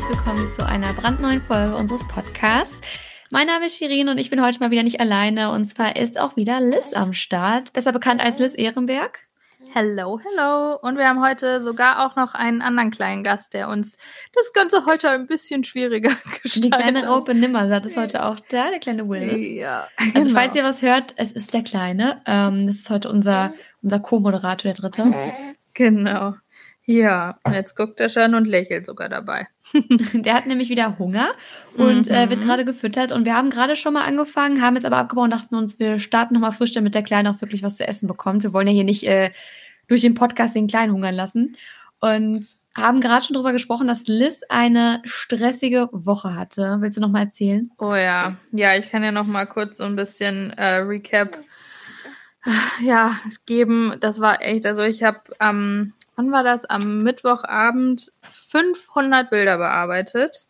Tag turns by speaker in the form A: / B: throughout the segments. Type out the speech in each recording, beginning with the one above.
A: herzlich willkommen zu einer brandneuen Folge unseres Podcasts. Mein Name ist Shirin und ich bin heute mal wieder nicht alleine. Und zwar ist auch wieder Liz am Start, besser bekannt als Liz Ehrenberg.
B: Hello, hello. Und wir haben heute sogar auch noch einen anderen kleinen Gast, der uns das Ganze heute ein bisschen schwieriger gestaltet.
A: Die kleine Raupe Nimmersatt ist heute auch da, der kleine Will.
B: Ja.
A: Also genau. falls ihr was hört, es ist der Kleine. Ähm, das ist heute unser, unser Co-Moderator, der Dritte.
B: Genau. Ja, und jetzt guckt er schon und lächelt sogar dabei.
A: der hat nämlich wieder Hunger und mhm. äh, wird gerade gefüttert. Und wir haben gerade schon mal angefangen, haben jetzt aber abgebaut und dachten uns, wir starten nochmal frisch, damit der Kleine auch wirklich was zu essen bekommt. Wir wollen ja hier nicht äh, durch den Podcast den Kleinen hungern lassen. Und haben gerade schon darüber gesprochen, dass Liz eine stressige Woche hatte. Willst du noch mal erzählen?
B: Oh ja, ja, ich kann ja noch mal kurz so ein bisschen äh, Recap ja geben. Das war echt, also ich habe am ähm, wann war das? Am Mittwochabend 500 Bilder bearbeitet.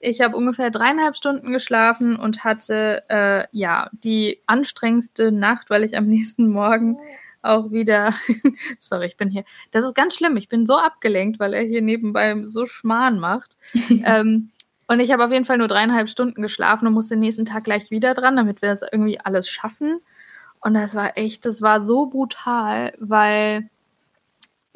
B: Ich habe ungefähr dreieinhalb Stunden geschlafen und hatte äh, ja die anstrengendste Nacht, weil ich am nächsten Morgen auch wieder. Sorry, ich bin hier. Das ist ganz schlimm. Ich bin so abgelenkt, weil er hier nebenbei so Schmarrn macht. ähm, und ich habe auf jeden Fall nur dreieinhalb Stunden geschlafen und musste den nächsten Tag gleich wieder dran, damit wir das irgendwie alles schaffen. Und das war echt, das war so brutal, weil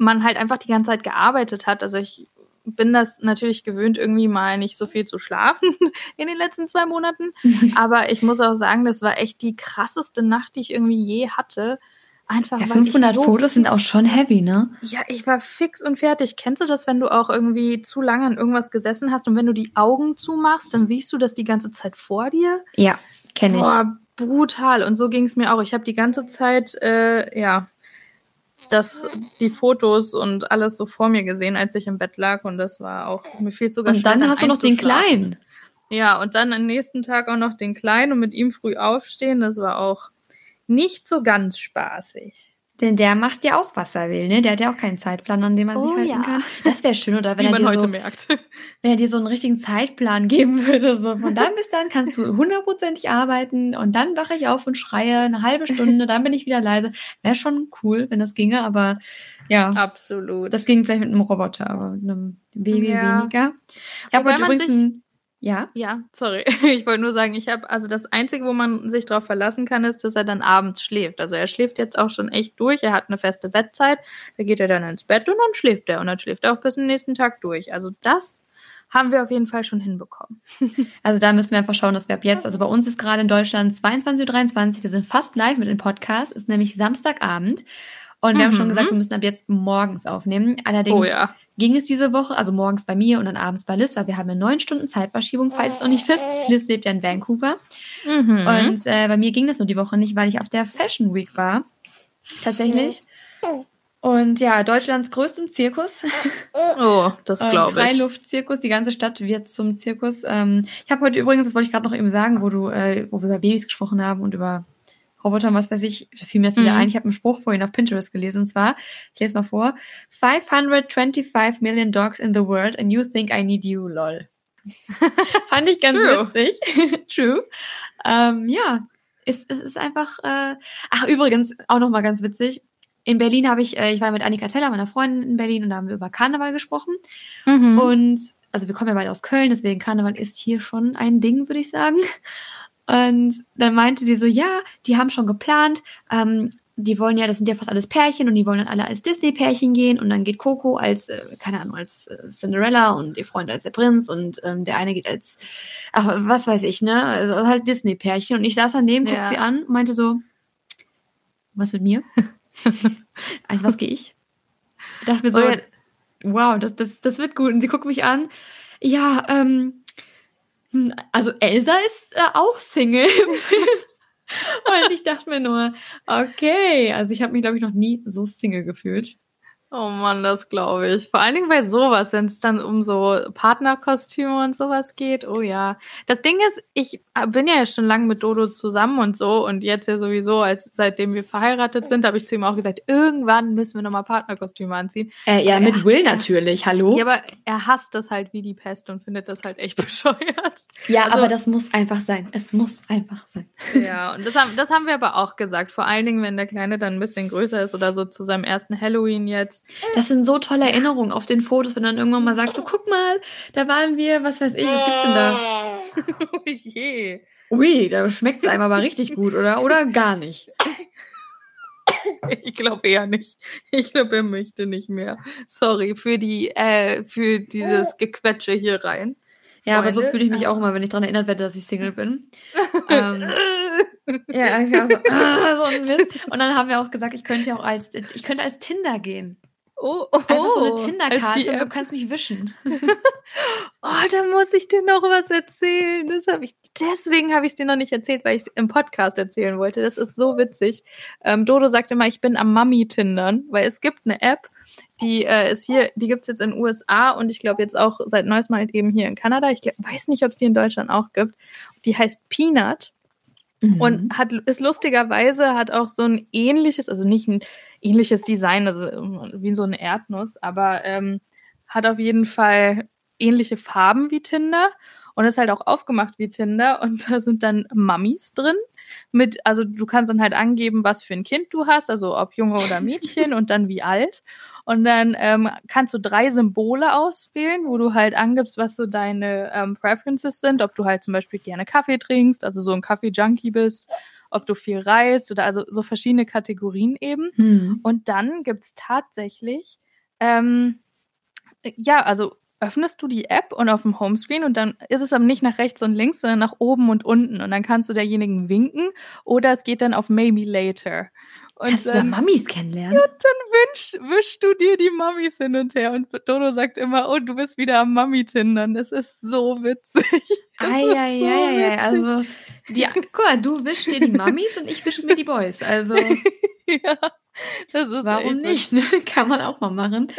B: man halt einfach die ganze Zeit gearbeitet hat. Also ich bin das natürlich gewöhnt, irgendwie mal nicht so viel zu schlafen in den letzten zwei Monaten. Aber ich muss auch sagen, das war echt die krasseste Nacht, die ich irgendwie je hatte. Einfach
A: ja, 500 so Fotos sind auch schon heavy, ne?
B: Ja, ich war fix und fertig. Kennst du das, wenn du auch irgendwie zu lange an irgendwas gesessen hast und wenn du die Augen zumachst, dann siehst du das die ganze Zeit vor dir?
A: Ja, kenne ich. Boah,
B: brutal. Und so ging es mir auch. Ich habe die ganze Zeit, äh, ja, das, die Fotos und alles so vor mir gesehen, als ich im Bett lag. Und das war auch, mir viel sogar
A: Und dann hast du noch den Kleinen.
B: Ja, und dann am nächsten Tag auch noch den Kleinen und mit ihm früh aufstehen. Das war auch nicht so ganz spaßig.
A: Denn der macht ja auch, was er will, ne? Der hat ja auch keinen Zeitplan, an dem man oh, sich halten ja. kann. Das wäre schön, oder wenn Wie er dir heute so, merkt. wenn er dir so einen richtigen Zeitplan geben würde, so von dann bis dann kannst du hundertprozentig arbeiten und dann wache ich auf und schreie eine halbe Stunde, dann bin ich wieder leise. Wäre schon cool, wenn das ginge, aber ja.
B: Absolut.
A: Das ging vielleicht mit einem Roboter, aber mit einem Baby ja. weniger. Ich habe heute übrigens ja?
B: Ja, sorry. Ich wollte nur sagen, ich habe, also das Einzige, wo man sich darauf verlassen kann, ist, dass er dann abends schläft. Also er schläft jetzt auch schon echt durch. Er hat eine feste Bettzeit. Da geht er dann ins Bett und dann schläft er. Und dann schläft er auch bis zum nächsten Tag durch. Also das haben wir auf jeden Fall schon hinbekommen.
A: Also da müssen wir einfach schauen, dass wir ab jetzt, also bei uns ist gerade in Deutschland 22.23 Uhr, wir sind fast live mit dem Podcast, ist nämlich Samstagabend. Und wir mhm. haben schon gesagt, mhm. wir müssen ab jetzt morgens aufnehmen. Allerdings oh, ja. ging es diese Woche, also morgens bei mir und dann abends bei Liz, weil wir haben eine neun Stunden Zeitverschiebung, falls es noch nicht wisst. Liz lebt ja in Vancouver. Mhm. Und äh, bei mir ging das nur die Woche nicht, weil ich auf der Fashion Week war. Tatsächlich. Und ja, Deutschlands größtem Zirkus.
B: Oh, das glaube ich.
A: Freiluftzirkus, die ganze Stadt wird zum Zirkus. Ähm, ich habe heute übrigens, das wollte ich gerade noch eben sagen, wo du, äh, wo wir über Babys gesprochen haben und über Robotern, was weiß ich, da fiel mir das wieder mhm. ein. Ich habe einen Spruch vorhin auf Pinterest gelesen und zwar, ich lese mal vor, 525 million dogs in the world and you think I need you, lol. Fand ich ganz True. witzig. True. Ähm, ja, es, es ist einfach, äh, ach übrigens, auch nochmal ganz witzig, in Berlin habe ich, äh, ich war mit Annika Teller, meiner Freundin in Berlin, und da haben wir über Karneval gesprochen. Mhm. Und also wir kommen ja beide aus Köln, deswegen Karneval ist hier schon ein Ding, würde ich sagen. Und dann meinte sie so, ja, die haben schon geplant, ähm, die wollen ja, das sind ja fast alles Pärchen und die wollen dann alle als Disney-Pärchen gehen und dann geht Coco als, äh, keine Ahnung, als äh, Cinderella und ihr Freund als der Prinz und ähm, der eine geht als, ach, was weiß ich, ne, also halt Disney-Pärchen und ich saß daneben, guck ja. sie an und meinte so, was mit mir? also was gehe ich? Ich dachte mir so, oh, wow, das, das, das wird gut und sie guckt mich an, ja, ähm, hm, also Elsa ist äh, auch Single im Film. Und ich dachte mir nur, okay, also ich habe mich, glaube ich, noch nie so Single gefühlt.
B: Oh Mann, das glaube ich. Vor allen Dingen bei sowas, wenn es dann um so Partnerkostüme und sowas geht. Oh ja. Das Ding ist, ich bin ja schon lange mit Dodo zusammen und so und jetzt ja sowieso, als seitdem wir verheiratet sind, habe ich zu ihm auch gesagt, irgendwann müssen wir nochmal Partnerkostüme anziehen.
A: Äh, ja, mit Will natürlich, hallo.
B: Ja, aber er hasst das halt wie die Pest und findet das halt echt bescheuert.
A: Ja, also, aber das muss einfach sein. Es muss einfach sein.
B: Ja, und das haben, das haben wir aber auch gesagt. Vor allen Dingen, wenn der Kleine dann ein bisschen größer ist oder so zu seinem ersten Halloween jetzt
A: das. Das sind so tolle Erinnerungen auf den Fotos, wenn du dann irgendwann mal sagst, so guck mal, da waren wir, was weiß ich, was gibt's denn da? oh je. Ui, da schmeckt es einem aber richtig gut, oder? Oder gar nicht?
B: Ich glaube eher nicht. Ich glaube, er möchte nicht mehr. Sorry für die, äh, für dieses Gequetsche hier rein.
A: Ja, Freunde. aber so fühle ich mich auch immer, wenn ich daran erinnert werde, dass ich Single bin. ähm, ja, ich war so, ah, so ein Mist. Und dann haben wir auch gesagt, ich könnte ja auch als, ich könnte als Tinder gehen. Oh, oh, Einfach so eine Tinder-Karte und du kannst mich wischen.
B: oh, da muss ich dir noch was erzählen. Das hab ich, deswegen habe ich es dir noch nicht erzählt, weil ich es im Podcast erzählen wollte. Das ist so witzig. Ähm, Dodo sagt immer, ich bin am Mami-Tindern, weil es gibt eine App, die äh, ist hier, die gibt es jetzt in den USA und ich glaube jetzt auch seit neuestem halt eben hier in Kanada. Ich glaub, weiß nicht, ob es die in Deutschland auch gibt. Die heißt Peanut. Mhm. Und hat, ist lustigerweise, hat auch so ein ähnliches, also nicht ein ähnliches Design, also wie so eine Erdnuss, aber ähm, hat auf jeden Fall ähnliche Farben wie Tinder und ist halt auch aufgemacht wie Tinder und da sind dann Mummies drin mit, also du kannst dann halt angeben, was für ein Kind du hast, also ob Junge oder Mädchen und dann wie alt. Und dann ähm, kannst du drei Symbole auswählen, wo du halt angibst, was so deine ähm, Preferences sind, ob du halt zum Beispiel gerne Kaffee trinkst, also so ein Kaffee-Junkie bist, ob du viel reist oder also so verschiedene Kategorien eben. Hm. Und dann gibt's tatsächlich, ähm, ja, also öffnest du die App und auf dem Homescreen und dann ist es aber nicht nach rechts und links, sondern nach oben und unten. Und dann kannst du derjenigen winken oder es geht dann auf Maybe Later.
A: Und Kannst dann, du Mamis kennenlernen?
B: Ja, dann wisch, wischst du dir die Mamis hin und her. Und Dodo sagt immer, oh, du bist wieder am Mami-Tindern. Das ist so witzig.
A: Eieiei, so also, die, guck mal, du wischst dir die Mamis und ich wisch mir die Boys. Also. ja, das ist Warum nicht? Ne? Kann man auch mal machen.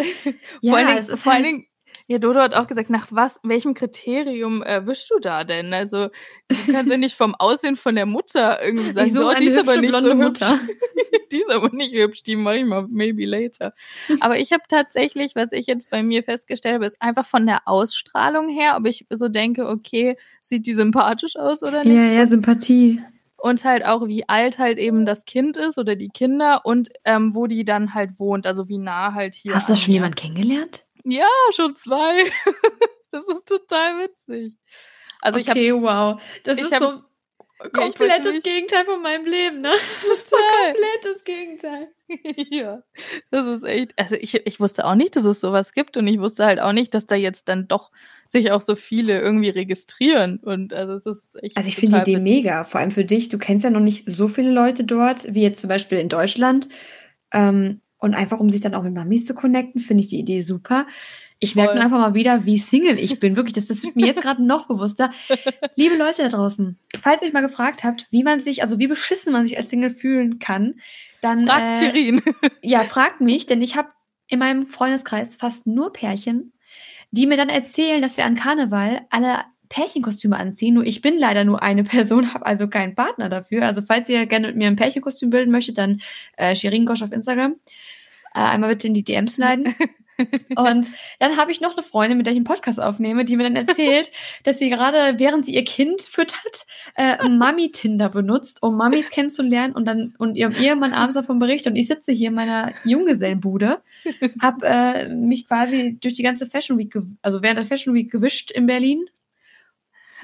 B: Ja, vor allen Dingen, ja, Dodo hat auch gesagt, nach was, welchem Kriterium äh, wischst du da denn? Also, du kannst ja nicht vom Aussehen von der Mutter irgendwie sagen, ich so, oh, die ist aber nicht so Mutter. die ist aber nicht hübsch, die mache ich mal maybe later. Aber ich habe tatsächlich, was ich jetzt bei mir festgestellt habe, ist einfach von der Ausstrahlung her, ob ich so denke, okay, sieht die sympathisch aus oder nicht?
A: Ja, ja, Sympathie
B: und halt auch, wie alt halt eben das Kind ist oder die Kinder und ähm, wo die dann halt wohnt, also wie nah halt hier.
A: Hast du da schon jemand kennengelernt?
B: Ja, schon zwei. das ist total witzig.
A: Also okay, ich habe wow. Das ist hab, so komplettes ja, Gegenteil von meinem Leben, ne? Das ist so komplettes Gegenteil.
B: ja, das ist echt. Also ich, ich wusste auch nicht, dass es sowas gibt und ich wusste halt auch nicht, dass da jetzt dann doch sich auch so viele irgendwie registrieren und also es ist echt.
A: Also ich finde die Idee mega, vor allem für dich. Du kennst ja noch nicht so viele Leute dort wie jetzt zum Beispiel in Deutschland. Ähm, und einfach, um sich dann auch mit Mamis zu connecten, finde ich die Idee super. Ich merke nur einfach mal wieder, wie Single ich bin. Wirklich, das, das wird mir jetzt gerade noch bewusster. Liebe Leute da draußen, falls ihr euch mal gefragt habt, wie man sich, also wie beschissen man sich als Single fühlen kann, dann.
B: Fragt äh, Shirin.
A: Ja, fragt mich, denn ich habe in meinem Freundeskreis fast nur Pärchen, die mir dann erzählen, dass wir an Karneval alle Pärchenkostüme anziehen. Nur ich bin leider nur eine Person, habe also keinen Partner dafür. Also falls ihr gerne mit mir ein Pärchenkostüm bilden möchtet, dann äh, Shirin Gosch auf Instagram. Äh, einmal bitte in die DMs leiden. Und dann habe ich noch eine Freundin, mit der ich einen Podcast aufnehme, die mir dann erzählt, dass sie gerade, während sie ihr Kind füttert, äh, Mami-Tinder benutzt, um Mamis kennenzulernen und dann und ihrem Ehemann abends davon berichtet. Und ich sitze hier in meiner Junggesellenbude, habe äh, mich quasi durch die ganze Fashion Week, also während der Fashion Week gewischt in Berlin,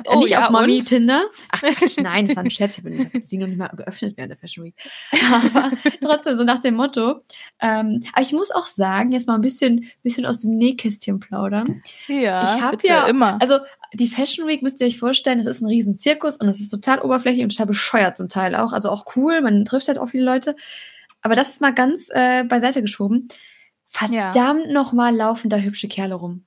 A: oh, nicht ja, auf Mami Tinder. Ach Quatsch, nein, das war ein Scherz. Ich habe das Ding noch nicht mal geöffnet während der Fashion Week. Aber trotzdem, so nach dem Motto. Ähm, aber ich muss auch sagen, jetzt mal ein bisschen, bisschen aus dem Nähkästchen plaudern.
B: Ja, ich habe ja immer.
A: Also die Fashion Week müsst ihr euch vorstellen, das ist ein riesen Zirkus und das ist total oberflächlich und total bescheuert zum Teil auch. Also auch cool, man trifft halt auch viele Leute. Aber das ist mal ganz äh, beiseite geschoben. Verdammt ja. nochmal laufen da hübsche Kerle rum.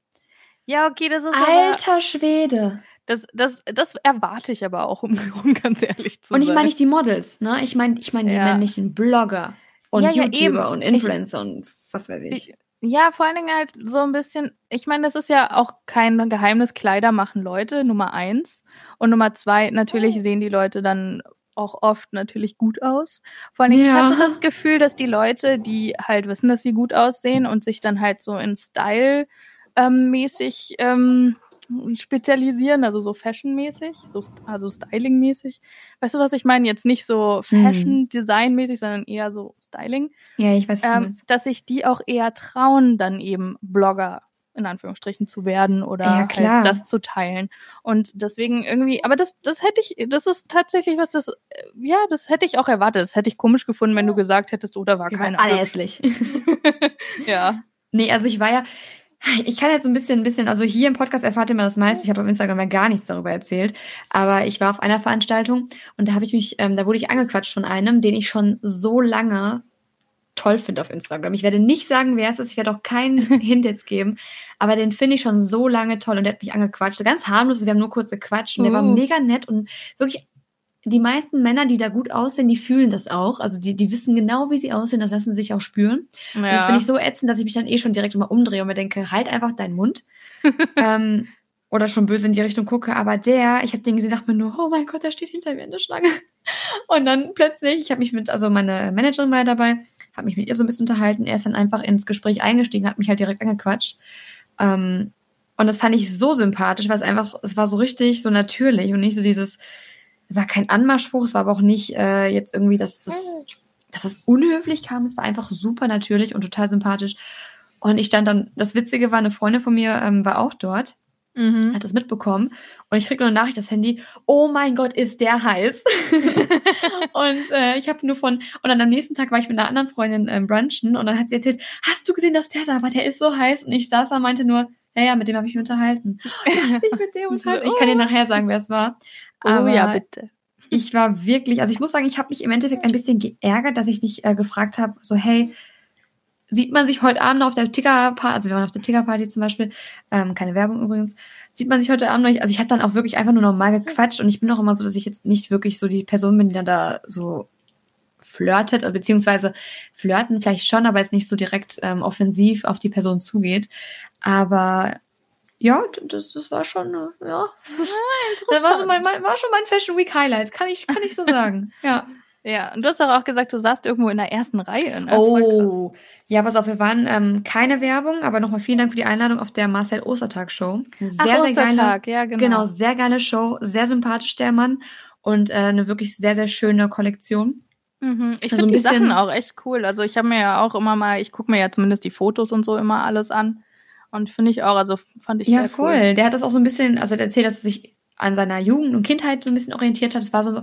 B: Ja, okay, das ist
A: Alter Schwede.
B: Das, das, das erwarte ich aber auch, um, um ganz ehrlich zu sein.
A: Und ich meine nicht die Models, ne? Ich meine ich mein die ja. männlichen Blogger und ja, YouTuber ja, und Influencer ich, und was weiß ich. ich.
B: Ja, vor allen Dingen halt so ein bisschen, ich meine, das ist ja auch kein Geheimnis, Kleider machen Leute, Nummer eins. Und Nummer zwei, natürlich oh. sehen die Leute dann auch oft natürlich gut aus. Vor allen Dingen, ja. ich hatte das Gefühl, dass die Leute, die halt wissen, dass sie gut aussehen und sich dann halt so in Style ähm, mäßig ähm, spezialisieren, also so fashionmäßig, so, also stylingmäßig. Weißt du, was ich meine? Jetzt nicht so mhm. Fashion-Design-mäßig, sondern eher so Styling.
A: Ja, ich weiß,
B: ähm, dass sich die auch eher trauen, dann eben Blogger in Anführungsstrichen zu werden oder
A: ja,
B: halt das zu teilen. Und deswegen irgendwie, aber das, das hätte ich, das ist tatsächlich was, das, ja, das hätte ich auch erwartet. Das hätte ich komisch gefunden, wenn du gesagt hättest, oder war keine
A: Alle hässlich.
B: ja.
A: Nee, also ich war ja, ich kann jetzt so ein bisschen, ein bisschen, also hier im Podcast erfahrt ihr immer das meiste. Ich habe auf Instagram ja gar nichts darüber erzählt. Aber ich war auf einer Veranstaltung und da habe ich mich, ähm, da wurde ich angequatscht von einem, den ich schon so lange toll finde auf Instagram. Ich werde nicht sagen, wer es ist. Ich werde auch keinen Hint jetzt geben. Aber den finde ich schon so lange toll und der hat mich angequatscht. Ganz harmlos. Wir haben nur kurz gequatscht und uh. der war oh. mega nett und wirklich die meisten Männer, die da gut aussehen, die fühlen das auch. Also die, die wissen genau, wie sie aussehen, das lassen sie sich auch spüren. Ja. Und das finde ich so ätzend, dass ich mich dann eh schon direkt immer umdrehe und mir denke, halt einfach deinen Mund. ähm, oder schon böse in die Richtung gucke. Aber der, ich habe den gesehen, dachte mir nur, oh mein Gott, der steht hinter mir in der Schlange. Und dann plötzlich, ich habe mich mit, also meine Managerin war ja dabei, habe mich mit ihr so ein bisschen unterhalten. Er ist dann einfach ins Gespräch eingestiegen, hat mich halt direkt angequatscht. Ähm, und das fand ich so sympathisch, weil es einfach, es war so richtig, so natürlich und nicht so dieses, es war kein Anmachspruch, es war aber auch nicht äh, jetzt irgendwie, dass, dass, dass es unhöflich kam. Es war einfach super natürlich und total sympathisch. Und ich stand dann, das Witzige war, eine Freundin von mir ähm, war auch dort. Mhm. Hat das mitbekommen und ich krieg nur eine Nachricht aufs Handy, oh mein Gott, ist der heiß. und äh, ich habe nur von, und dann am nächsten Tag war ich mit einer anderen Freundin ähm, brunchen und dann hat sie erzählt, hast du gesehen, dass der da war, der ist so heiß und ich saß da und meinte nur, ja, ja, mit dem habe ich mich unterhalten. ich mit dem unterhalten. Ich kann dir nachher sagen, wer es war.
B: Aber oh ja, bitte.
A: Ich war wirklich, also ich muss sagen, ich habe mich im Endeffekt ein bisschen geärgert, dass ich nicht äh, gefragt habe, so hey, sieht man sich heute Abend noch auf der Ticker-Party, also wir waren auf der Ticker-Party zum Beispiel, ähm, keine Werbung übrigens, sieht man sich heute Abend noch, also ich habe dann auch wirklich einfach nur normal gequatscht und ich bin auch immer so, dass ich jetzt nicht wirklich so die Person bin, die dann da so flirtet, beziehungsweise flirten vielleicht schon, aber jetzt nicht so direkt ähm, offensiv auf die Person zugeht. Aber ja, das, das war schon, äh, ja. interessant. Das war, so mein, war schon mein Fashion Week Highlight, kann ich, kann ich so sagen. ja.
B: Ja, und du hast doch auch gesagt, du saßt irgendwo in der ersten Reihe.
A: Ne? Oh, ja, pass auf, wir waren ähm, keine Werbung, aber nochmal vielen Dank für die Einladung auf der Marcel Ostertag Show.
B: Sehr, Ach, sehr Ostertag, geile, ja, genau.
A: Genau, sehr geile Show, sehr sympathisch der Mann und äh, eine wirklich sehr, sehr schöne Kollektion.
B: Mhm. Ich also finde die Sachen auch echt cool. Also ich habe mir ja auch immer mal, ich gucke mir ja zumindest die Fotos und so immer alles an. Und finde ich auch, also fand ich ja, sehr voll. cool.
A: Der hat das auch so ein bisschen, also er erzählt, dass er sich an seiner Jugend und Kindheit so ein bisschen orientiert hat. Es war so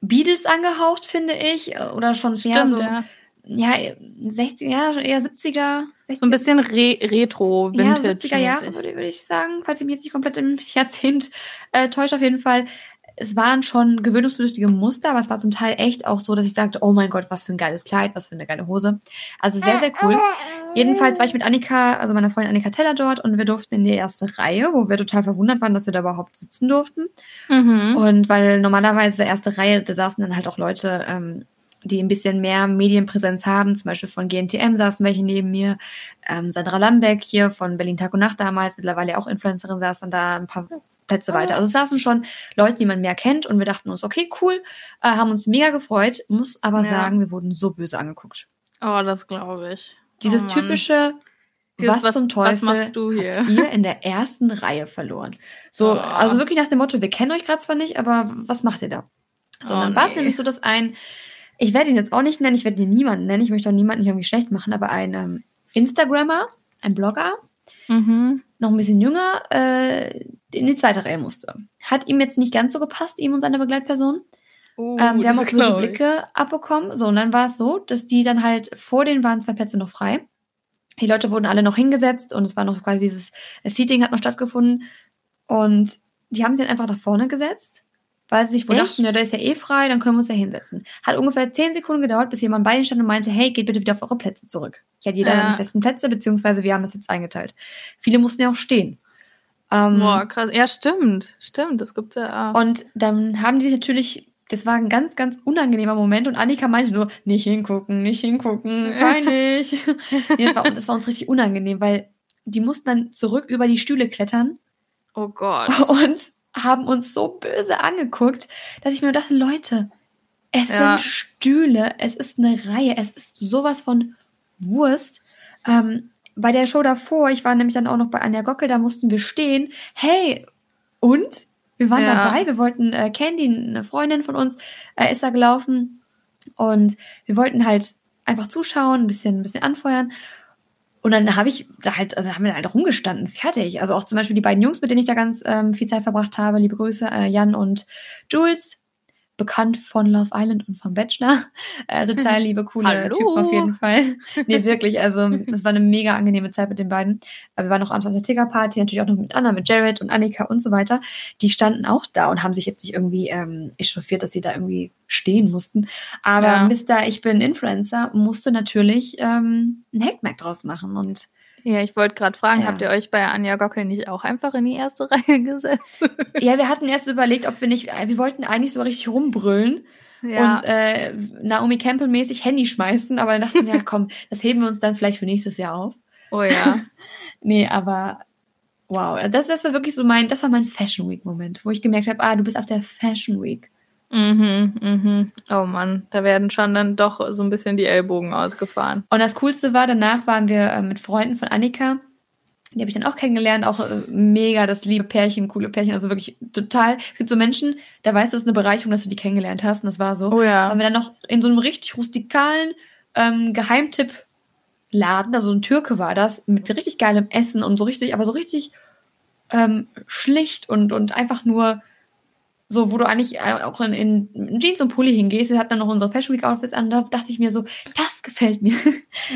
A: Beatles angehaucht, finde ich. Oder schon
B: Stimmt, eher so,
A: ja. ja, 60er, ja, eher 70er.
B: 60er. So ein bisschen Re Retro, Vintage.
A: Ja, 70er Jahre, würde, würde ich sagen, falls ich mich jetzt nicht komplett im Jahrzehnt äh, täusche, auf jeden Fall es waren schon gewöhnungsbedürftige Muster, aber es war zum Teil echt auch so, dass ich sagte, oh mein Gott, was für ein geiles Kleid, was für eine geile Hose. Also sehr, sehr cool. Jedenfalls war ich mit Annika, also meiner Freundin Annika Teller dort und wir durften in die erste Reihe, wo wir total verwundert waren, dass wir da überhaupt sitzen durften. Mhm. Und weil normalerweise erste Reihe, da saßen dann halt auch Leute, ähm, die ein bisschen mehr Medienpräsenz haben, zum Beispiel von GNTM saßen welche neben mir, ähm, Sandra Lambeck hier von Berlin Tag und Nacht damals, mittlerweile auch Influencerin, saß dann da ein paar Plätze weiter. Also es saßen schon Leute, die man mehr kennt und wir dachten uns, okay, cool, äh, haben uns mega gefreut, muss aber ja. sagen, wir wurden so böse angeguckt.
B: Oh, das glaube ich.
A: Dieses
B: oh,
A: typische, Dieses, was, zum Teufel
B: was machst du hier?
A: habt ihr in der ersten Reihe verloren? So, oh. also wirklich nach dem Motto, wir kennen euch gerade zwar nicht, aber was macht ihr da? So, oh, dann war es nämlich so, dass ein, ich werde ihn jetzt auch nicht nennen, ich werde ihn niemanden nennen, ich möchte auch niemanden nicht irgendwie schlecht machen, aber ein ähm, Instagrammer, ein Blogger, mhm. Noch ein bisschen jünger, äh, in die zweite Reihe musste. Hat ihm jetzt nicht ganz so gepasst, ihm und seine Begleitperson. Uh, ähm, wir haben auch böse Blicke abbekommen. So, und dann war es so, dass die dann halt vor denen waren zwei Plätze noch frei. Die Leute wurden alle noch hingesetzt und es war noch quasi dieses Seating hat noch stattgefunden. Und die haben sie dann einfach nach vorne gesetzt, weil sie sich wohl dachten, ja, da ist ja eh frei, dann können wir uns ja hinsetzen. Hat ungefähr zehn Sekunden gedauert, bis jemand bei ihnen stand und meinte, hey, geht bitte wieder auf eure Plätze zurück. Ich hatte jeder ja. einen festen Plätze, beziehungsweise wir haben das jetzt eingeteilt. Viele mussten ja auch stehen.
B: Ähm, Boah, krass. Ja, stimmt. Stimmt, das gibt ja
A: auch. Und dann haben die sich natürlich, das war ein ganz, ganz unangenehmer Moment und Annika meinte nur, nicht hingucken, nicht hingucken, peinlich. nee, das, war, das war uns richtig unangenehm, weil die mussten dann zurück über die Stühle klettern.
B: Oh Gott.
A: Und haben uns so böse angeguckt, dass ich mir dachte, Leute, es ja. sind Stühle, es ist eine Reihe, es ist sowas von Wurst. Ähm, bei der Show davor, ich war nämlich dann auch noch bei Anja Gockel, da mussten wir stehen. Hey, und? Wir waren ja. dabei, wir wollten, äh, Candy, eine Freundin von uns, äh, ist da gelaufen und wir wollten halt einfach zuschauen, ein bisschen, ein bisschen anfeuern. Und dann habe ich da halt, also haben wir halt rumgestanden, fertig. Also auch zum Beispiel die beiden Jungs, mit denen ich da ganz ähm, viel Zeit verbracht habe, liebe Grüße, äh, Jan und Jules, bekannt von Love Island und vom Bachelor. Äh, total liebe, coole Typen auf jeden Fall. Nee, wirklich. Also es war eine mega angenehme Zeit mit den beiden. Wir waren noch abends auf der Ticker-Party, natürlich auch noch mit Anna, mit Jared und Annika und so weiter. Die standen auch da und haben sich jetzt nicht irgendwie ähm, echauffiert, dass sie da irgendwie stehen mussten. Aber ja. Mr. Ich bin Influencer musste natürlich ähm, ein Hackmack draus machen und
B: ja, ich wollte gerade fragen, ja. habt ihr euch bei Anja Gockel nicht auch einfach in die erste Reihe gesetzt?
A: Ja, wir hatten erst überlegt, ob wir nicht, äh, wir wollten eigentlich so richtig rumbrüllen ja. und äh, Naomi Campbell mäßig Handy schmeißen, aber dann dachten wir, ja komm, das heben wir uns dann vielleicht für nächstes Jahr auf.
B: Oh ja.
A: nee, aber wow, das, das war wirklich so mein, das war mein Fashion Week Moment, wo ich gemerkt habe, ah, du bist auf der Fashion Week.
B: Mhm, mhm. Oh Mann, da werden schon dann doch so ein bisschen die Ellbogen ausgefahren.
A: Und das Coolste war, danach waren wir äh, mit Freunden von Annika. Die habe ich dann auch kennengelernt, auch äh, mega das liebe Pärchen, coole Pärchen, also wirklich total. Es gibt so Menschen, da weißt du, es ist eine Bereicherung, dass du die kennengelernt hast. Und das war so.
B: Oh ja.
A: Waren wir dann noch in so einem richtig rustikalen ähm, Geheimtipp-Laden, also ein Türke war das, mit richtig geilem Essen und so richtig, aber so richtig ähm, schlicht und, und einfach nur so, wo du eigentlich äh, auch in, in Jeans und Pulli hingehst. Wir hatten dann noch unsere Fashion Week Outfits an. Da dachte ich mir so, das gefällt mir.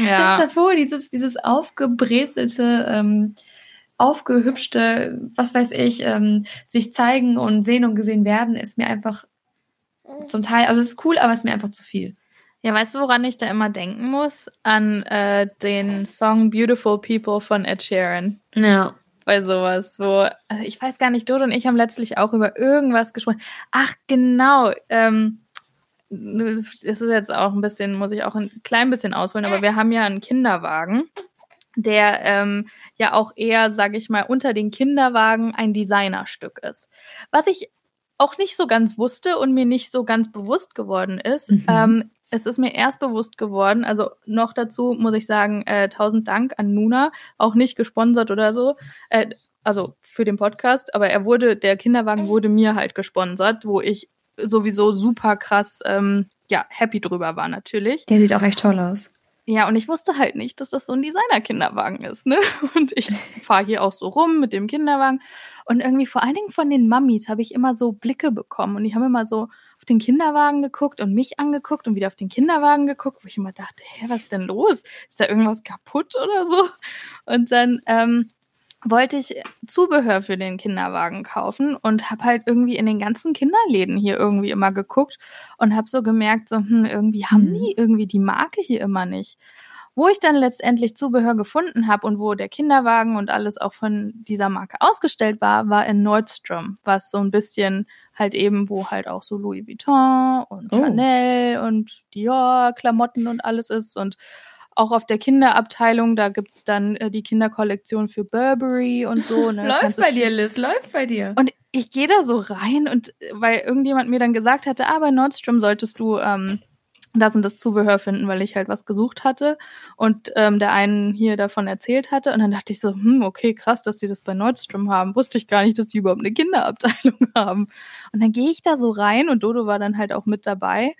A: Ja. Das davor, dieses, dieses aufgebrezelte, ähm, aufgehübschte, was weiß ich, ähm, sich zeigen und sehen und gesehen werden, ist mir einfach zum Teil, also es ist cool, aber es ist mir einfach zu viel.
B: Ja, weißt du, woran ich da immer denken muss? An äh, den Song Beautiful People von Ed Sheeran.
A: Ja
B: bei sowas, wo, also ich weiß gar nicht, Dodo und ich haben letztlich auch über irgendwas gesprochen. Ach, genau, ähm, es ist jetzt auch ein bisschen, muss ich auch ein klein bisschen ausholen, aber wir haben ja einen Kinderwagen, der ähm, ja auch eher, sag ich mal, unter den Kinderwagen ein Designerstück ist. Was ich auch nicht so ganz wusste und mir nicht so ganz bewusst geworden ist, mhm. ähm, es ist mir erst bewusst geworden, also noch dazu muss ich sagen, äh, tausend Dank an Nuna, auch nicht gesponsert oder so, äh, also für den Podcast, aber er wurde, der Kinderwagen wurde mir halt gesponsert, wo ich sowieso super krass, ähm, ja, happy drüber war natürlich.
A: Der sieht auch echt toll aus.
B: Ja, und ich wusste halt nicht, dass das so ein Designer-Kinderwagen ist, ne? Und ich fahre hier auch so rum mit dem Kinderwagen. Und irgendwie vor allen Dingen von den Mummies habe ich immer so Blicke bekommen. Und die haben immer so auf den Kinderwagen geguckt und mich angeguckt und wieder auf den Kinderwagen geguckt, wo ich immer dachte, hä, was ist denn los? Ist da irgendwas kaputt oder so? Und dann ähm, wollte ich Zubehör für den Kinderwagen kaufen und habe halt irgendwie in den ganzen Kinderläden hier irgendwie immer geguckt und habe so gemerkt, so hm, irgendwie haben hm. die irgendwie die Marke hier immer nicht. Wo ich dann letztendlich Zubehör gefunden habe und wo der Kinderwagen und alles auch von dieser Marke ausgestellt war, war in Nordstrom, was so ein bisschen halt eben, wo halt auch so Louis Vuitton und oh. Chanel und Dior Klamotten und alles ist und auch auf der Kinderabteilung, da gibt's dann äh, die Kinderkollektion für Burberry und so.
A: Ne? läuft bei dir, Liz, läuft bei dir.
B: Und ich gehe da so rein und weil irgendjemand mir dann gesagt hatte, ah, bei Nordstrom solltest du ähm, das und das Zubehör finden, weil ich halt was gesucht hatte und ähm, der einen hier davon erzählt hatte. Und dann dachte ich so, hm, okay, krass, dass die das bei Nordstrom haben. Wusste ich gar nicht, dass die überhaupt eine Kinderabteilung haben. Und dann gehe ich da so rein und Dodo war dann halt auch mit dabei.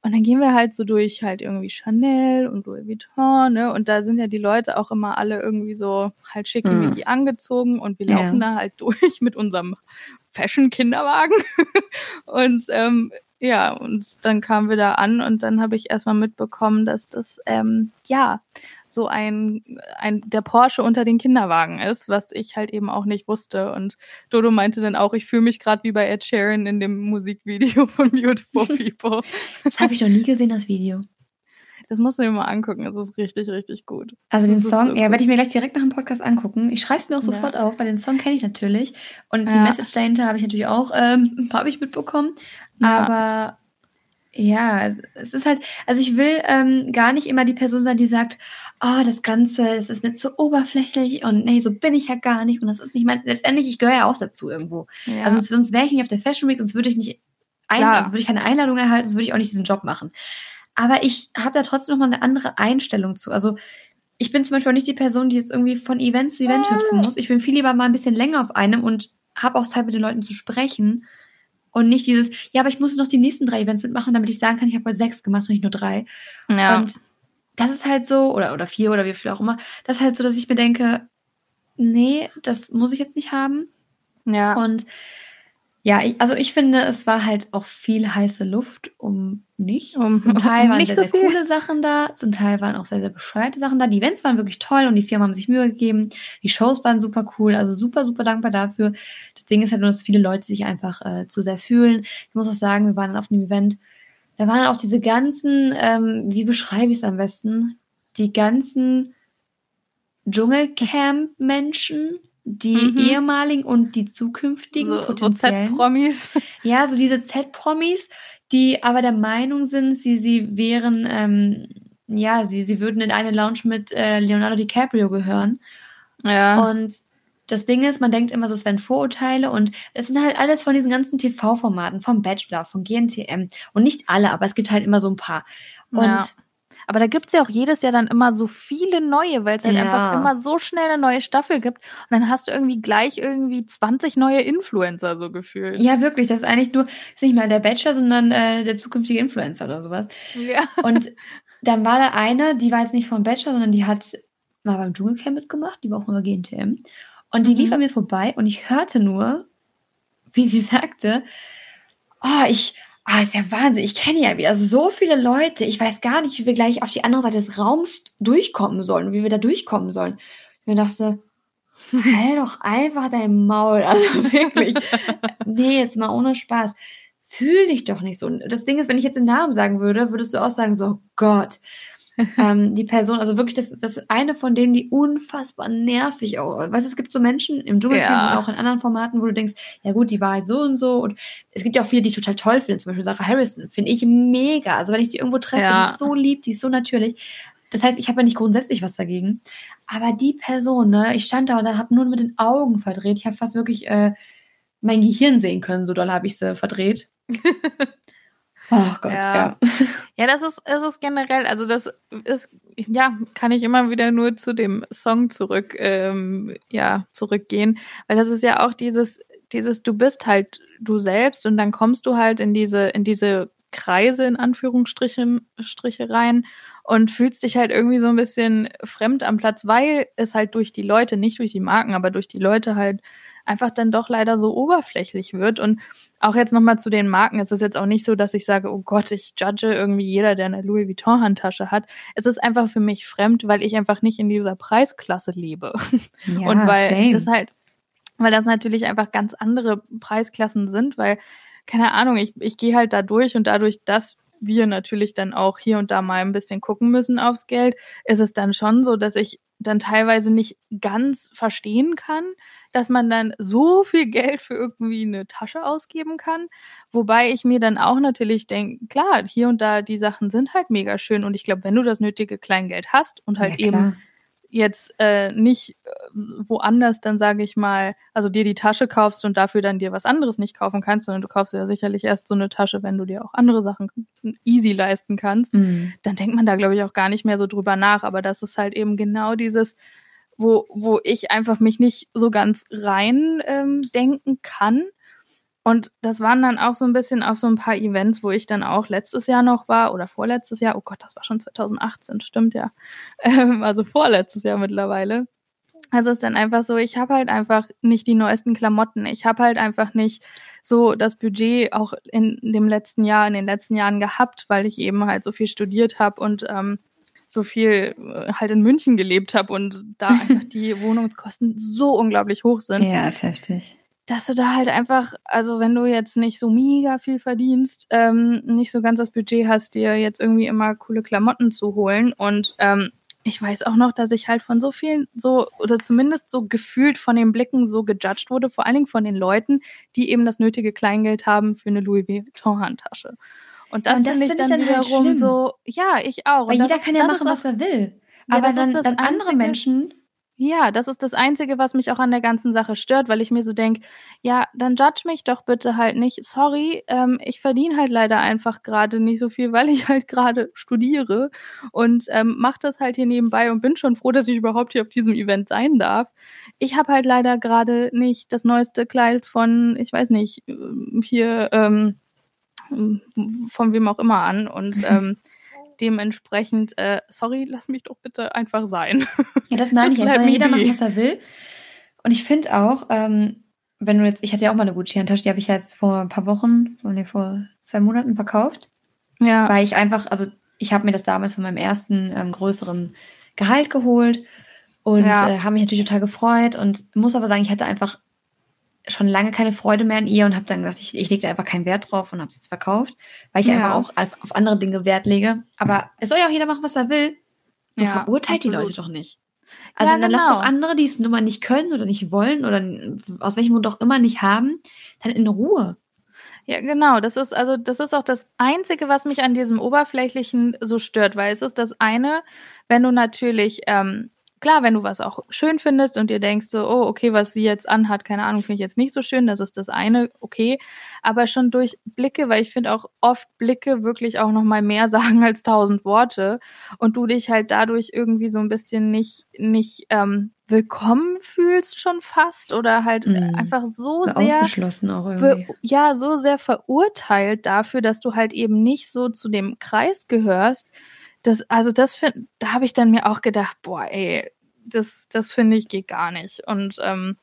B: Und dann gehen wir halt so durch halt irgendwie Chanel und Louis Vuitton, ne? Und da sind ja die Leute auch immer alle irgendwie so halt schickimicki mhm. angezogen und wir laufen ja. da halt durch mit unserem Fashion-Kinderwagen. und ähm, ja, und dann kamen wir da an und dann habe ich erstmal mitbekommen, dass das, ähm, ja, so ein, ein, der Porsche unter den Kinderwagen ist, was ich halt eben auch nicht wusste. Und Dodo meinte dann auch, ich fühle mich gerade wie bei Ed Sheeran in dem Musikvideo von Beautiful People.
A: das habe ich noch nie gesehen, das Video.
B: Das musst du dir mal angucken. Es ist richtig, richtig gut.
A: Also den Song, so ja, werde ich mir gleich direkt nach dem Podcast angucken. Ich schreibe es mir auch sofort ja. auf, weil den Song kenne ich natürlich. Und ja. die Message dahinter habe ich natürlich auch, ähm, habe ich mitbekommen. Ja. Aber ja, es ist halt, also ich will ähm, gar nicht immer die Person sein, die sagt, oh, das Ganze, das ist mir zu oberflächlich und nee, so bin ich ja gar nicht und das ist nicht mein, letztendlich, ich gehöre ja auch dazu irgendwo. Ja. Also sonst wäre ich nicht auf der Fashion Week, sonst würde ich nicht, ein, also würde ich keine Einladung erhalten, sonst würde ich auch nicht diesen Job machen. Aber ich habe da trotzdem noch mal eine andere Einstellung zu. Also ich bin zum Beispiel auch nicht die Person, die jetzt irgendwie von Event zu Event hüpfen muss. Ich bin viel lieber mal ein bisschen länger auf einem und habe auch Zeit mit den Leuten zu sprechen. Und nicht dieses, ja, aber ich muss noch die nächsten drei Events mitmachen, damit ich sagen kann, ich habe heute sechs gemacht und nicht nur drei. Ja. Und das ist halt so, oder, oder vier oder wie viel auch immer, das ist halt so, dass ich mir denke, nee, das muss ich jetzt nicht haben. Ja. Und ja, ich, also ich finde, es war halt auch viel heiße Luft um nichts. Um, zum Teil waren sehr, so sehr coole Sachen da, zum Teil waren auch sehr, sehr bescheuerte Sachen da. Die Events waren wirklich toll und die Firmen haben sich Mühe gegeben. Die Shows waren super cool, also super, super dankbar dafür. Das Ding ist halt nur, dass viele Leute sich einfach äh, zu sehr fühlen. Ich muss auch sagen, wir waren auf einem Event, da waren auch diese ganzen, ähm, wie beschreibe ich es am besten? Die ganzen Dschungelcamp-Menschen, die mhm. ehemaligen und die zukünftigen so, potenziellen. So Z-Promis. Ja, so diese Z-Promis, die aber der Meinung sind, sie, sie wären, ähm, ja, sie, sie würden in eine Lounge mit äh, Leonardo DiCaprio gehören. Ja. Und das Ding ist, man denkt immer so, es wären Vorurteile und es sind halt alles von diesen ganzen TV-Formaten, vom Bachelor, von GNTM. Und nicht alle, aber es gibt halt immer so ein paar. Und ja.
B: Aber da gibt's ja auch jedes Jahr dann immer so viele neue, weil es halt ja. einfach immer so schnell eine neue Staffel gibt. Und dann hast du irgendwie gleich irgendwie 20 neue Influencer so gefühlt.
A: Ja, wirklich. Das ist eigentlich nur, ist nicht mal der Bachelor, sondern äh, der zukünftige Influencer oder sowas. Ja. Und dann war da eine, die war jetzt nicht vom Bachelor, sondern die hat mal beim Dschungelcamp mitgemacht, die war auch immer GNTM. Und die mhm. lief an mir vorbei und ich hörte nur, wie sie sagte, oh, ich, Ah, ist ja Wahnsinn. Ich kenne ja wieder so viele Leute. Ich weiß gar nicht, wie wir gleich auf die andere Seite des Raums durchkommen sollen, wie wir da durchkommen sollen. Ich dachte, halt doch einfach dein Maul. Also wirklich. nee, jetzt mal ohne Spaß. Fühl dich doch nicht so. Das Ding ist, wenn ich jetzt den Namen sagen würde, würdest du auch sagen, so, Gott, ähm, die Person, also wirklich, das, das ist eine von denen, die unfassbar nervig auch. Weißt du, es gibt so Menschen im Dschungelcamp ja. und auch in anderen Formaten, wo du denkst, ja gut, die war halt so und so. Und es gibt ja auch viele, die ich total toll finde. Zum Beispiel Sarah Harrison finde ich mega. Also wenn ich die irgendwo treffe, ja. die ist so lieb, die ist so natürlich. Das heißt, ich habe ja nicht grundsätzlich was dagegen. Aber die Person, ne, ich stand da und habe nur mit den Augen verdreht. Ich habe fast wirklich äh, mein Gehirn sehen können, so doll habe ich sie verdreht.
B: Oh Gott, ja. Ja, ja das ist, es ist generell, also das ist, ja, kann ich immer wieder nur zu dem Song zurück, ähm, ja, zurückgehen, weil das ist ja auch dieses, dieses, du bist halt du selbst und dann kommst du halt in diese, in diese Kreise in Anführungsstrichen Striche rein und fühlst dich halt irgendwie so ein bisschen fremd am Platz, weil es halt durch die Leute, nicht durch die Marken, aber durch die Leute halt einfach dann doch leider so oberflächlich wird. Und auch jetzt nochmal zu den Marken. Es ist jetzt auch nicht so, dass ich sage, oh Gott, ich judge irgendwie jeder, der eine Louis Vuitton Handtasche hat. Es ist einfach für mich fremd, weil ich einfach nicht in dieser Preisklasse lebe. Ja, Und weil same. das halt, weil das natürlich einfach ganz andere Preisklassen sind, weil, keine Ahnung, ich, ich gehe halt da durch und dadurch, dass wir natürlich dann auch hier und da mal ein bisschen gucken müssen aufs Geld, ist es dann schon so, dass ich dann teilweise nicht ganz verstehen kann, dass man dann so viel Geld für irgendwie eine Tasche ausgeben kann. Wobei ich mir dann auch natürlich denke, klar, hier und da die Sachen sind halt mega schön und ich glaube, wenn du das nötige Kleingeld hast und halt ja, eben jetzt äh, nicht äh, woanders dann sage ich mal, also dir die Tasche kaufst und dafür dann dir was anderes nicht kaufen kannst, sondern du kaufst ja sicherlich erst so eine Tasche, wenn du dir auch andere Sachen easy leisten kannst, mhm. dann denkt man da glaube ich auch gar nicht mehr so drüber nach, aber das ist halt eben genau dieses wo wo ich einfach mich nicht so ganz rein ähm, denken kann und das waren dann auch so ein bisschen auf so ein paar Events, wo ich dann auch letztes Jahr noch war oder vorletztes Jahr. Oh Gott, das war schon 2018, stimmt ja. Ähm, also vorletztes Jahr mittlerweile. Also ist dann einfach so, ich habe halt einfach nicht die neuesten Klamotten. Ich habe halt einfach nicht so das Budget auch in dem letzten Jahr, in den letzten Jahren gehabt, weil ich eben halt so viel studiert habe und ähm, so viel äh, halt in München gelebt habe und da einfach die Wohnungskosten so unglaublich hoch sind.
A: Ja, ist heftig
B: dass du da halt einfach, also wenn du jetzt nicht so mega viel verdienst, ähm, nicht so ganz das Budget hast, dir jetzt irgendwie immer coole Klamotten zu holen. Und ähm, ich weiß auch noch, dass ich halt von so vielen, so, oder zumindest so gefühlt von den Blicken so gejudged wurde, vor allen Dingen von den Leuten, die eben das nötige Kleingeld haben für eine Louis Vuitton-Handtasche. Und das, ja, finde ich dann, dann halt wiederum halt so, ja, ich auch.
A: Weil jeder ist, kann ja machen, was er will. Ja, aber dann, dann andere Menschen
B: ja, das ist das Einzige, was mich auch an der ganzen Sache stört, weil ich mir so denke, ja, dann judge mich doch bitte halt nicht. Sorry, ähm, ich verdiene halt leider einfach gerade nicht so viel, weil ich halt gerade studiere und ähm, mache das halt hier nebenbei und bin schon froh, dass ich überhaupt hier auf diesem Event sein darf. Ich habe halt leider gerade nicht das neueste Kleid von, ich weiß nicht, hier ähm, von wem auch immer an und ähm, dementsprechend, äh, sorry, lass mich doch bitte einfach sein.
A: Ja, das meine ich. Es soll jeder machen, was er will. Und ich finde auch, ähm, wenn du jetzt, ich hatte ja auch mal eine Gucci-Handtasche, die habe ich ja jetzt vor ein paar Wochen, vor, nee, vor zwei Monaten verkauft. Ja. Weil ich einfach, also ich habe mir das damals von meinem ersten ähm, größeren Gehalt geholt und ja. äh, habe mich natürlich total gefreut und muss aber sagen, ich hatte einfach schon lange keine Freude mehr an ihr und habe dann gesagt, ich, ich lege da einfach keinen Wert drauf und habe sie jetzt verkauft, weil ich ja. einfach auch auf, auf, andere Dinge Wert lege. Aber es soll ja auch jeder machen, was er will. Und ja, verurteilt absolut. die Leute doch nicht. Also ja, dann genau. lasst doch andere, die es nun mal nicht können oder nicht wollen oder aus welchem Grund auch immer nicht haben, dann in Ruhe.
B: Ja, genau. Das ist also, das ist auch das Einzige, was mich an diesem Oberflächlichen so stört, weil es ist das eine, wenn du natürlich ähm, klar, wenn du was auch schön findest und dir denkst so, oh, okay, was sie jetzt anhat, keine Ahnung, finde ich jetzt nicht so schön, das ist das eine, okay. Aber schon durch Blicke, weil ich finde auch oft Blicke wirklich auch nochmal mehr sagen als tausend Worte und du dich halt dadurch irgendwie so ein bisschen nicht, nicht ähm, willkommen fühlst schon fast oder halt mm. einfach so, so sehr
A: ausgeschlossen auch irgendwie.
B: ja so sehr verurteilt dafür, dass du halt eben nicht so zu dem Kreis gehörst, das, also das finde, da habe ich dann mir auch gedacht, boah, ey, das, das finde ich geht gar nicht. Und ähm,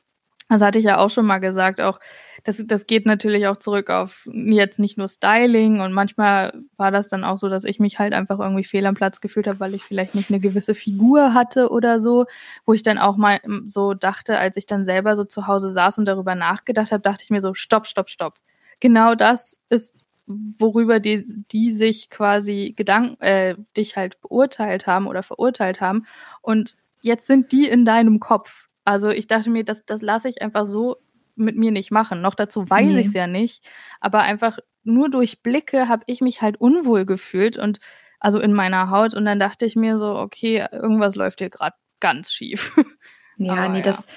B: das hatte ich ja auch schon mal gesagt, auch das, das geht natürlich auch zurück auf jetzt nicht nur Styling und manchmal war das dann auch so, dass ich mich halt einfach irgendwie fehl am Platz gefühlt habe, weil ich vielleicht nicht eine gewisse Figur hatte oder so, wo ich dann auch mal so dachte, als ich dann selber so zu Hause saß und darüber nachgedacht habe, dachte ich mir so, stopp, stopp, stopp. Genau das ist worüber die, die sich quasi Gedanken, äh, dich halt beurteilt haben oder verurteilt haben. Und jetzt sind die in deinem Kopf. Also ich dachte mir, das, das lasse ich einfach so mit mir nicht machen. Noch dazu weiß nee. ich es ja nicht. Aber einfach nur durch Blicke habe ich mich halt unwohl gefühlt und also in meiner Haut. Und dann dachte ich mir so, okay, irgendwas läuft hier gerade ganz schief.
A: Ja, Aber nee, ja. das,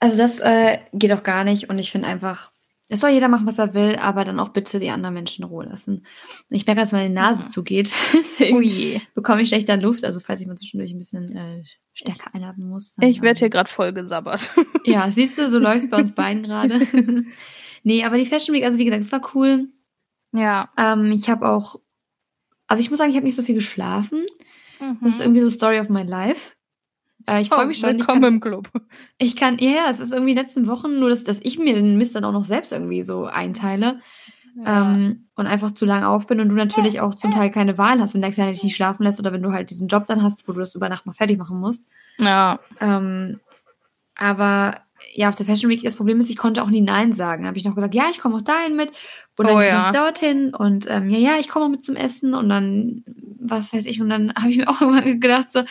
A: also das äh, geht auch gar nicht. Und ich finde einfach, es soll jeder machen, was er will, aber dann auch bitte die anderen Menschen in Ruhe lassen. Ich merke, dass meine Nase ja. zugeht. Deswegen oh bekomme ich schlechter Luft. Also falls ich mal zwischendurch ein bisschen äh, stärker einatmen muss.
B: ich werde hier gerade voll gesabbert.
A: ja, siehst du, so läuft bei uns beiden gerade. nee, aber die Fashion Week, also wie gesagt, es war cool. Ja. Ähm, ich habe auch, also ich muss sagen, ich habe nicht so viel geschlafen. Mhm. Das ist irgendwie so Story of my life. Äh, ich freue oh, mich schon.
B: Willkommen
A: kann,
B: im Club.
A: Ich kann, ja, ja, es ist irgendwie in den letzten Wochen nur, dass, dass ich mir den Mist dann auch noch selbst irgendwie so einteile. Ja. Ähm, und einfach zu lang auf bin und du natürlich auch zum Teil keine Wahl hast, wenn der Kleine dich nicht schlafen lässt oder wenn du halt diesen Job dann hast, wo du das über Nacht noch fertig machen musst. Ja. Ähm, aber ja, auf der Fashion Week, das Problem ist, ich konnte auch nie Nein sagen. Habe ich noch gesagt, ja, ich komme auch dahin mit und dann oh, ja. ich dorthin und ähm, ja, ja, ich komme auch mit zum Essen und dann, was weiß ich, und dann habe ich mir auch immer gedacht, so,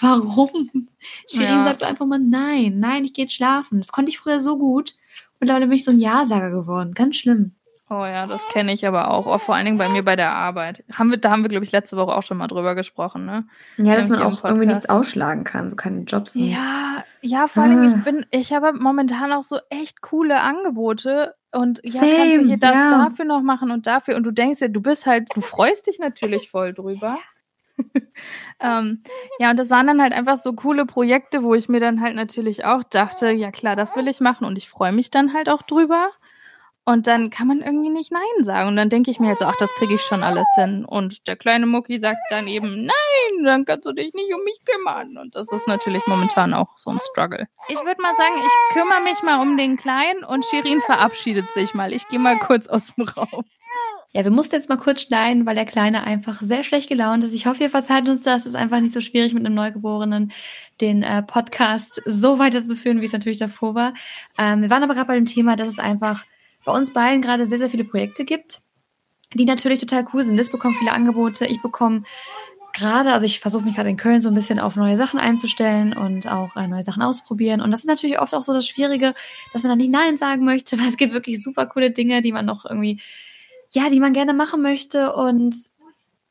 A: warum? Shirin ja. sagt einfach mal nein, nein, ich gehe jetzt schlafen. Das konnte ich früher so gut und dann bin ich so ein Ja-Sager geworden. Ganz schlimm.
B: Oh ja, das kenne ich aber auch, auch vor allen Dingen bei mir bei der Arbeit. Haben wir, da haben wir, glaube ich, letzte Woche auch schon mal drüber gesprochen, ne?
A: Ja, dass man auch irgendwie nichts ausschlagen kann, so keine Jobs.
B: Und ja, ja, vor allen Dingen, ich ah. bin, ich habe momentan auch so echt coole Angebote und ja, Same, kannst du hier das ja. dafür noch machen und dafür und du denkst ja, du bist halt, du freust dich natürlich voll drüber. ähm, ja, und das waren dann halt einfach so coole Projekte, wo ich mir dann halt natürlich auch dachte, ja klar, das will ich machen und ich freue mich dann halt auch drüber. Und dann kann man irgendwie nicht Nein sagen. Und dann denke ich mir halt so, ach, das kriege ich schon alles hin. Und der kleine Mucki sagt dann eben, nein, dann kannst du dich nicht um mich kümmern. Und das ist natürlich momentan auch so ein Struggle. Ich würde mal sagen, ich kümmere mich mal um den Kleinen und Shirin verabschiedet sich mal. Ich gehe mal kurz aus dem Raum.
A: Ja, wir mussten jetzt mal kurz schneiden, weil der Kleine einfach sehr schlecht gelaunt ist. Ich hoffe, ihr verzeiht uns das. Es ist einfach nicht so schwierig mit einem Neugeborenen, den äh, Podcast so weiterzuführen, wie es natürlich davor war. Ähm, wir waren aber gerade bei dem Thema, dass es einfach bei uns beiden gerade sehr, sehr viele Projekte gibt, die natürlich total cool sind. Liz bekommt viele Angebote, ich bekomme gerade, also ich versuche mich gerade in Köln so ein bisschen auf neue Sachen einzustellen und auch äh, neue Sachen ausprobieren. Und das ist natürlich oft auch so das Schwierige, dass man dann nicht Nein sagen möchte, weil es gibt wirklich super coole Dinge, die man noch irgendwie, ja, die man gerne machen möchte. Und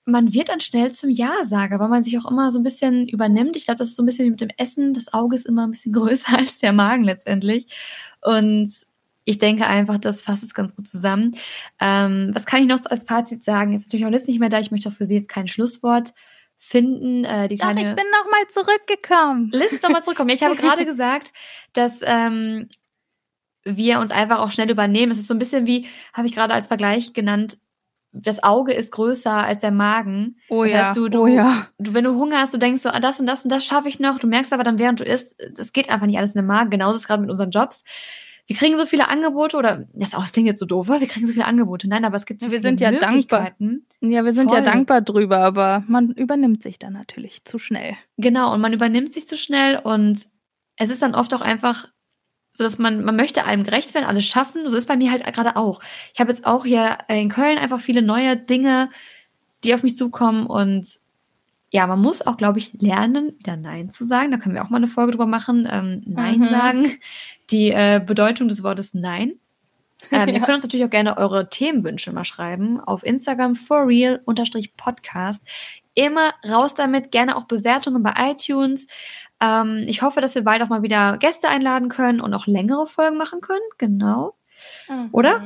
A: man wird dann schnell zum Ja-Sager, weil man sich auch immer so ein bisschen übernimmt. Ich glaube, das ist so ein bisschen wie mit dem Essen. Das Auge ist immer ein bisschen größer als der Magen letztendlich. Und ich denke einfach, das fasst es ganz gut zusammen. Ähm, was kann ich noch als Fazit sagen? Jetzt natürlich auch Liz nicht mehr da. Ich möchte auch für sie jetzt kein Schlusswort finden. Äh, die
B: Doch, kleine ich bin noch mal zurückgekommen.
A: Liz ist noch mal zurückgekommen. ich habe gerade gesagt, dass ähm, wir uns einfach auch schnell übernehmen. Es ist so ein bisschen wie, habe ich gerade als Vergleich genannt, das Auge ist größer als der Magen.
B: Oh
A: das
B: ja.
A: heißt, du, du,
B: oh ja.
A: du, wenn du Hunger hast, du denkst so, ah, das und das und das schaffe ich noch. Du merkst aber dann, während du isst, das geht einfach nicht alles in den Magen. Genauso ist es gerade mit unseren Jobs. Wir kriegen so viele Angebote oder das, oh, das klingt jetzt so doof, wir kriegen so viele Angebote. Nein, aber es gibt so
B: wir
A: viele
B: sind ja dankbar. Ja, wir sind ja
A: Voll.
B: dankbar drüber, aber man übernimmt sich dann natürlich zu schnell.
A: Genau, und man übernimmt sich zu schnell und es ist dann oft auch einfach so, dass man, man möchte allem gerecht werden, alles schaffen. So ist bei mir halt gerade auch. Ich habe jetzt auch hier in Köln einfach viele neue Dinge, die auf mich zukommen und ja, man muss auch, glaube ich, lernen, wieder Nein zu sagen. Da können wir auch mal eine Folge drüber machen. Ähm, Nein
B: Mhm.
A: sagen. Die äh, Bedeutung des Wortes Nein. Ähm, Ihr
B: Ja.
A: könnt uns natürlich auch gerne eure Themenwünsche mal schreiben auf Instagram for real Podcast. Immer raus damit, gerne auch Bewertungen bei iTunes. Ähm, ich hoffe, dass wir bald auch mal wieder Gäste einladen können und auch längere Folgen machen können. Genau. Oder?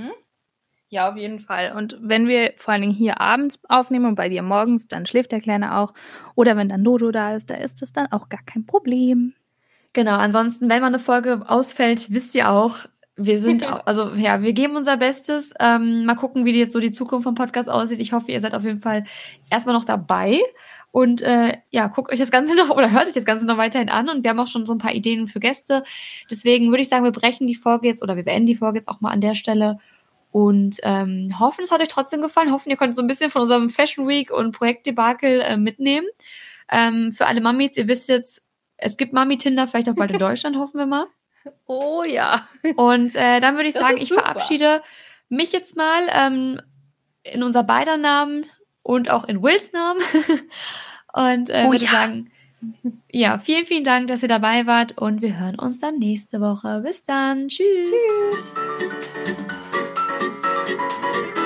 B: Ja, auf jeden Fall. Und wenn wir vor allen Dingen hier abends aufnehmen und bei dir morgens, dann schläft der Kleine auch. Oder wenn dann Dodo da ist, da ist das dann auch gar kein Problem.
A: Genau. Ansonsten, wenn mal eine Folge ausfällt, wisst ihr auch, wir sind, also ja, wir geben unser Bestes. Ähm, mal gucken, wie jetzt so die Zukunft vom Podcast aussieht. Ich hoffe, ihr seid auf jeden Fall erstmal noch dabei. Und äh, ja, guckt euch das Ganze noch oder hört euch das Ganze noch weiterhin an. Und wir haben auch schon so ein paar Ideen für Gäste. Deswegen würde ich sagen, wir brechen die Folge jetzt oder wir beenden die Folge jetzt auch mal an der Stelle. Und ähm, hoffen, es hat euch trotzdem gefallen. Hoffen, ihr könnt so ein bisschen von unserem Fashion Week und Projektdebakel äh, mitnehmen. Ähm, für alle Mamis, ihr wisst jetzt, es gibt Mami-Tinder, vielleicht auch bald in Deutschland, hoffen wir mal.
B: Oh ja.
A: Und äh, dann würde ich
B: Das
A: sagen, ich verabschiede mich jetzt mal ähm, in unser beider Namen und auch in Wills Namen. und äh,
B: Oh
A: würde
B: ja.
A: sagen, ja, vielen, vielen Dank, dass ihr dabei wart und wir hören uns dann nächste Woche. Bis dann. Tschüss.
B: Tschüss. Thank you.